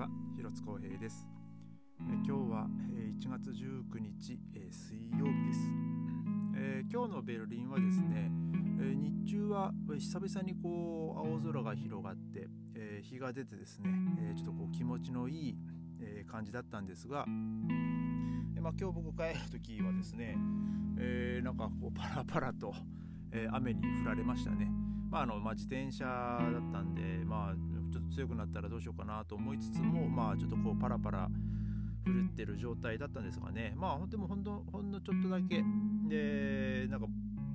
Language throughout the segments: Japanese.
は広津光平ですえ今日はえ1月19日え水曜日ですえ今日のベルリンはですねえ日中は久々にこう青空が広がってえ日が出てですねえちょっとこう気持ちのいいえ感じだったんですがえまあ、今日僕帰る時はですね、えー、なんかこうパラパラと、えー、雨に降られましたね。まああのまあ、自転車だったんで、まあ、ちょっと強くなったらどうしようかなと思いつつも、まあ、ちょっとこうパラパラ降ってる状態だったんですがね、まあ、でもほんのほんのちょっとだけでなんか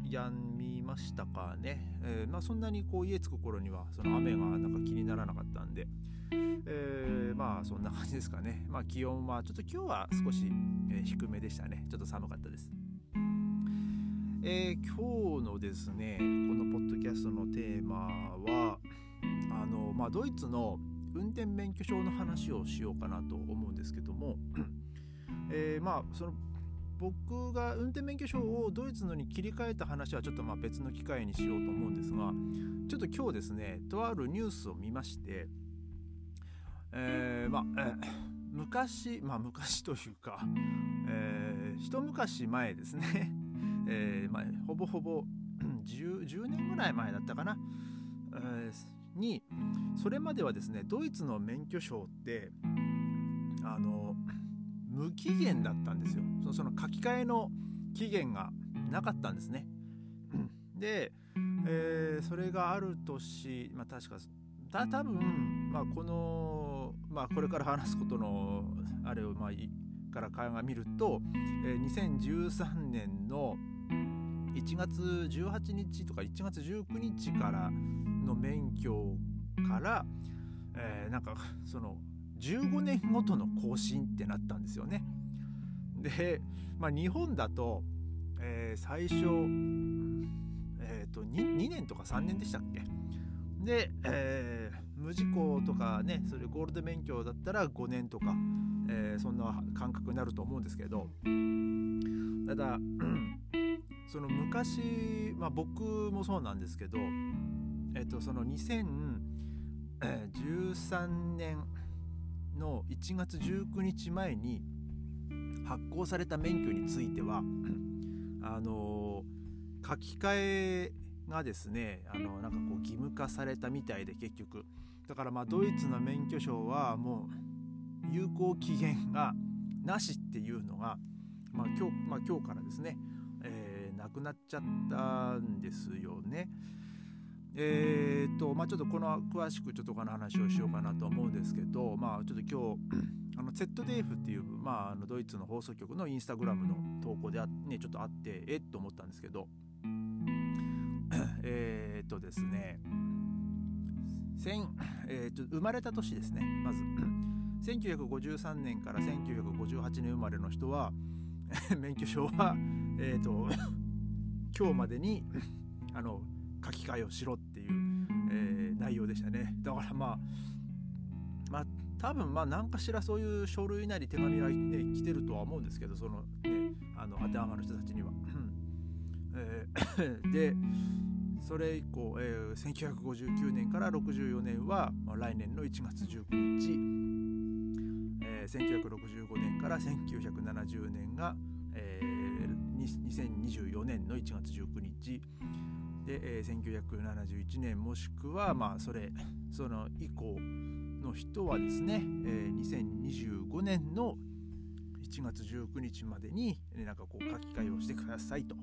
やみましたかね、えー、まあ、そんなにこう家着く頃にはその雨がなんか気にならなかったんで、えー、まあそんな感じですかね、まあ、気温はちょっと今日は少し、え低めでしたね。ちょっと寒かったです。えー、今日のですねこのポッドキャストのテーマはあの、まあ、ドイツの運転免許証の話をしようかなと思うんですけども、えー、まあその僕が運転免許証をドイツのに切り替えた話はちょっとまあ別の機会にしようと思うんですがちょっと今日ですねとあるニュースを見ましてえー、まあ、えー、昔まあ昔というか、えー、一昔前ですね。えーまあ、ほぼほぼ 10, 10年ぐらい前だったかな、にそれまではですねドイツの免許証ってあの無期限だったんですよ。その書き換えの期限がなかったんですね。で、えー、それがある年、まあ、確かた多分、まあ、この、まあ、これから話すことのあれを、まあ、から鑑みると、えー、2013年の1月18日とか1月19日からの免許から、えー、なんかその15年ごとの更新ってなったんですよね。で、まあ、日本だと、えー、最初、えーと 2, 2年とか3年でしたっけ？で、えー、無事故とかねそれゴールド免許だったら5年とか、えー、そんな感覚になると思うんですけどただその昔、まあ、僕もそうなんですけど、えっと、その2013年の1月19日前に発行された免許については あの書き換えがですねあのなんかこう義務化されたみたいで結局だからまあドイツの免許証はもう有効期限がなしっていうのが、まあ今日まあ、今日からですねなくなっちゃったんですよね。えーとまあ、ちょっとこの詳しくちょっとこの話をしようかなと思うんですけど、まあ、ちょっと今日あの ZDF っていう、まあ、あのドイツの放送局のインスタグラムの投稿であ、ね、ちょっとあってえっと思ったんですけど えっとですねえー、と生まれた年ですねまず。1953年から1958年生まれの人は 免許証はえっ、ー、と今日までにあの書き換えをしろっていう、えー、内容でしたね。だからまあまあ多分まあ何かしらそういう書類なり手紙が、ね、来てるとは思うんですけどそのねあの当てはまる人たちには。えー、でそれ以降、えー、1959年から64年は、まあ、来年の1月19日、えー、1965年から1970年が、えー2024年の1月19日で、えー、1971年もしくはまあそれその以降の人はですね、えー、2025年の1月19日までになんかこう書き換えをしてくださいと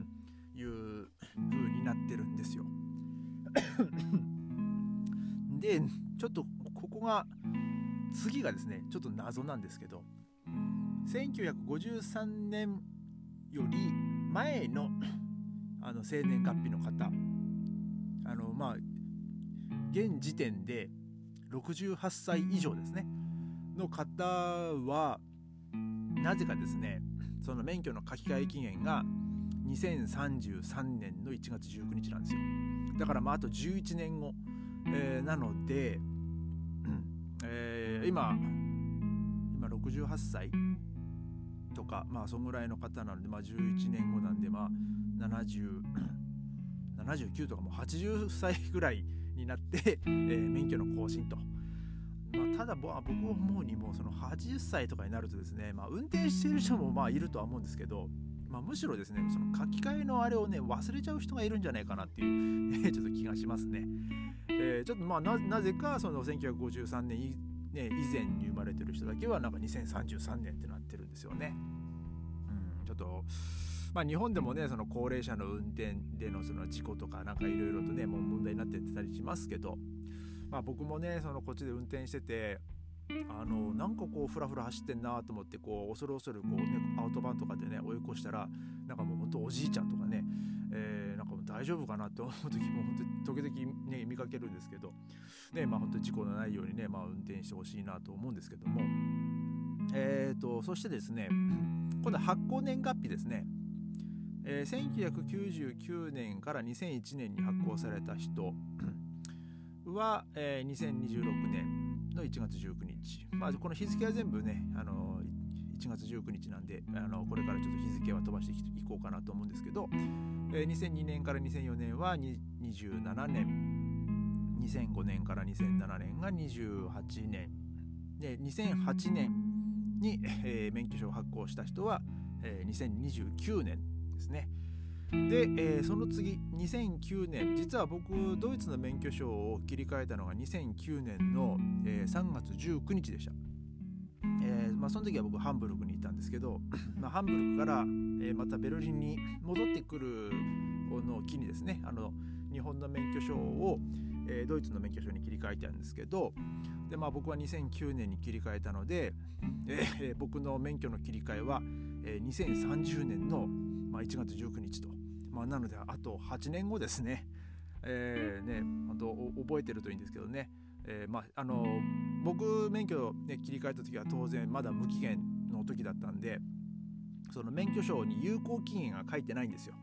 いう風になってるんですよ。でちょっとここが次がですねちょっと謎なんですけど1953年より前のあの生年月日の方。あのまあ現時点で68歳以上ですね。の方はなぜかですねその免許の書き換え期限が2033年の1月19日なんですよ。だからまああと11年後、えー、なので、えー、今今68歳とかまあそんぐらいの方なので、まあ、11年後なんでまあ70 79とかもう80歳ぐらいになって、えー、免許の更新と。まあ、ただ僕は思うにもその80歳とかになるとですね、まあ、運転している人もまあいるとは思うんですけど、まあ、むしろですねその書き換えのあれをね忘れちゃう人がいるんじゃないかなっていう ちょっと気がしますね。えー、ちょっとまあなぜかその1953年ね、以前に生まれてる人だけはなんか2033年ってなってるんですよね。うん、ちょっとまあ、日本でもねその高齢者の運転でのその事故とかなんかいろいろとねもう問題になってたりしますけど、まあ、僕もねそのこっちで運転しててあのなんかこうふらふら走ってんなと思ってこう恐る恐るこう、ね、アウトバンとかでね追い越したらなんかもうほんとおじいちゃんとかね、えー、なんかもう大丈夫かなって思う時も本当に時々ね見かけるんですけどねまあ本当に事故のないようにね、まあ、運転してほしいなと思うんですけども。えーとそしてですね 今度は発行年月日ですねえー、1999年から2001年に発行された人 は、えー、2026年の1月19日、まあ、この日付は全部ね、あの1月19日なんであのこれからちょっと日付は飛ばしていこうかなと思うんですけど、えー、2002年から2004年は27年2005年から2007年が28年で2008年に、えー、免許証を発行した人は、えー、2029年ですね。で、えー、その次2009年実は僕ドイツの免許証を切り替えたのが2009年の、えー、3月19日でした、えーまあ、その時は僕ハンブルクにいたんですけど、まあ、ハンブルクから、えー、またベルリンに戻ってくるのを機にですねあの日本の免許証を、えー、ドイツの免許証に切り替えたんですけどで、まあ、僕は2009年に切り替えたので、えー、僕の免許の切り替えは、えー、2030年のまあ、1月19日と、まあ、なのであと8年後ですね,、えーね、本当覚えてるといいんですけどね、えーまあ、あの僕免許、ね、切り替えた時は当然まだ無期限の時だったんでその免許証に有効期限が書いてないんですよ。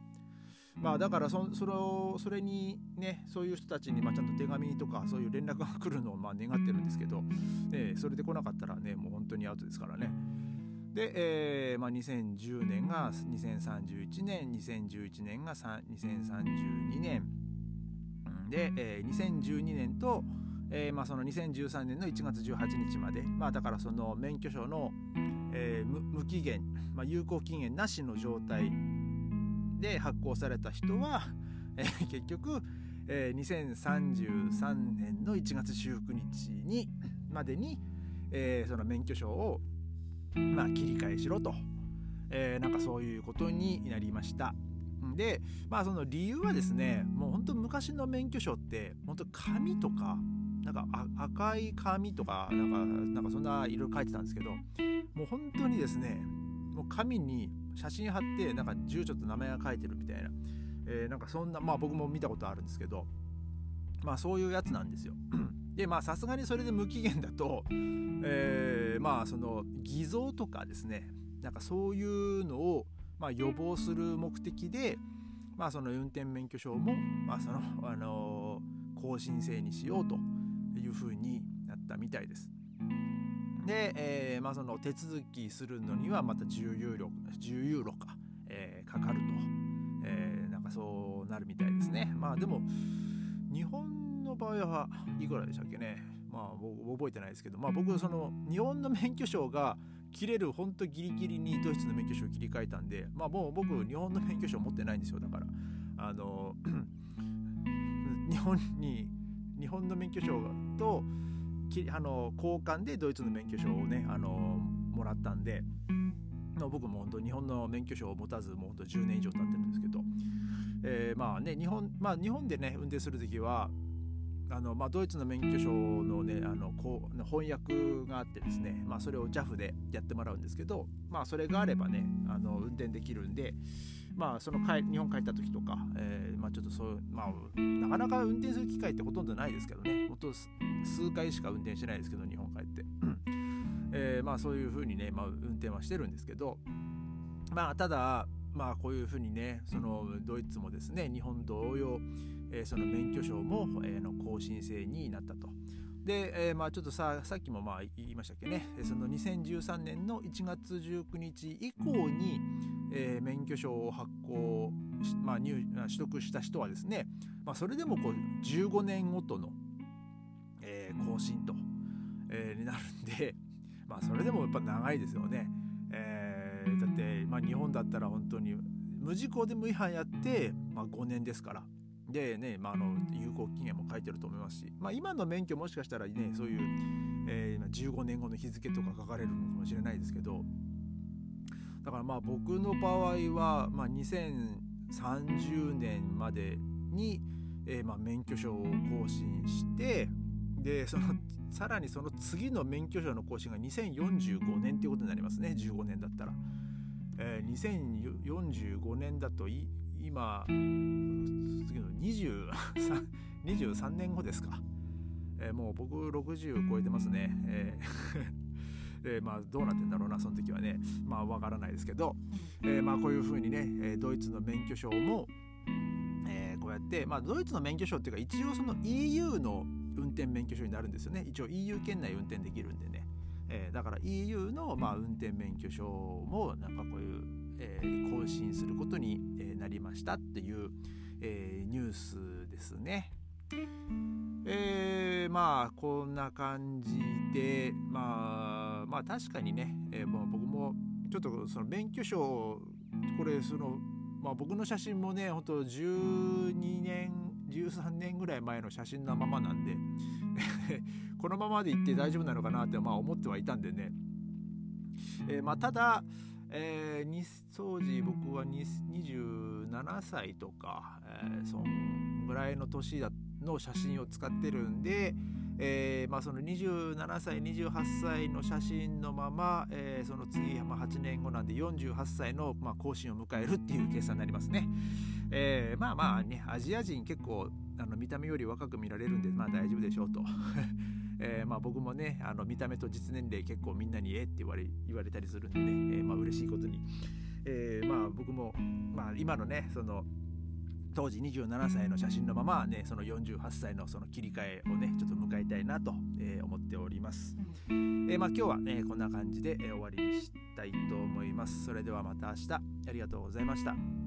まあだからそそれをそれにねそういう人たちにまあちゃんと手紙とかそういう連絡が来るのをまあ願ってるんですけど、ね、それで来なかったらねもう本当にアウトですからね。で、えーまあ、2010年が2031年2011年が2032年で、えー、2012年と、えーまあ、その2013年の1月18日まで、まあ、だからその免許証の、えー、無期限、まあ、有効期限なしの状態で発行された人は、えー、結局、えー、2033年の1月19日にまでに、えー、その免許証をまあ、切り替えしろと、えー、なんかそういうことになりました。で、まあその理由はですね、もう本当昔の免許証って本当紙とか、なんか赤い紙とか、なんかなんかそんないろいろ書いてたんですけど、もう本当にですね、もう紙に写真貼って、なんか住所と名前が書いてるみたいな、えー、なんかそんな、まあ僕も見たことあるんですけど、まあそういうやつなんですよ。でまあさすがにそれで無期限だと、えー、まあその偽造とかですねなんかそういうのを、まあ、予防する目的で、まあ、その運転免許証も、まあそのあのー、更新制にしようというふうになったみたいです。で、えーまあ、その手続きするのにはまた10ユーロ ,10 ユーロか、えー、かかると、えー、なんかそうなるみたいですね。まあでも日本の場合はいくらでしたっけね。まあ僕覚えてないですけど。まあ僕その日本の免許証が切れるほんとギリギリにドイツの免許証を切り替えたんで。まあもう僕日本の免許証持ってないんですよ。だから。あの 日本に日本の免許証とあの交換でドイツの免許証をねあのもらったんで。僕も本当日本の免許証を持たずもう本当10年以上経ってるんですけど、えー、まあね日本まあ日本でね運転する時はあのまあ、ドイツの免許証の,、ね、あのこう翻訳があってですね、まあ、それを JAF でやってもらうんですけど、まあ、それがあればねあの運転できるんで、まあ、その日本帰った時とか、えーまあ、ちょっとそう、まあ、なかなか運転する機会ってほとんどないですけどねほと数回しか運転してないですけど日本帰って、えーまあ、そういうふうにね、まあ、運転はしてるんですけど、まあ、ただまあこういうふうにねそのドイツもですね日本同様、えー、その免許証も、えー、の更新制になったと。で、えー、まあちょっとささっきもまあ言いましたっけねその2013年の1月19日以降に、えー、免許証を発行まあ、入取得した人はですね、まあ、それでもこう15年ごとの、えー、更新と、えー、になるんで まあそれでもやっぱ長いですよね。えー、だって、まあ、日本だったら本当に無事故で無違反やって、まあ、5年ですから。でね、まあ、あの有効期限も書いてると思いますし、まあ、今の免許もしかしたらねそういう、えー、15年後の日付とか書かれるのかもしれないですけどだからまあ僕の場合は、まあ、2030年までに、えー、まあ免許証を更新してでそのさらにその次の免許証の更新が2045年っていうことになりますね15年だったら。えー、2045年だと今次の 23, 23 年後ですか、えー、もう僕60超えてますね、えー えー、まあどうなってんだろうなその時はね。まあわからないですけど、えー、まあこういうふうにねドイツの免許証も、えー、こうやって、まあ、ドイツの免許証っていうか一応その EU の運転免許証になるんですよね。一応 EU 圏内運転できるんでね、えー、だから EU の、まあ、運転免許証もなんかこういう、えー、更新することに、なりましたっていう、えー、ニュースですね。えー、まあこんな感じでまあまあ確かにね、えー、もう僕もちょっとその免許証これそのまあ僕の写真もねほんと12年13年ぐらい前の写真のままなんで このままで行って大丈夫なのかなってまあ思ってはいたんでね、えー、まあただ、えー、当時僕は27歳とか、えー、そんぐらいの年の写真を使ってるんで、えーまあ、その27歳28歳の写真のまま、えー、その次、まあ、8年後なんで48歳の、まあ、更新を迎えるっていう計算になりますね。えー、まあまあねアジア人結構あの見た目より若く見られるんでまあ大丈夫でしょうと。えー、まあ僕もねあの見た目と実年齢結構みんなにえって言われ言われたりするんでね、えー、まあ嬉しいことに、えー、まあ僕も、まあ、今のねその当時27歳の写真のままねその48歳のその切り替えをねちょっと迎えたいなと、えー、思っております、えー、まあ今日はねこんな感じで、えー、終わりにしたいと思います。それではまた明日。ありがとうございました。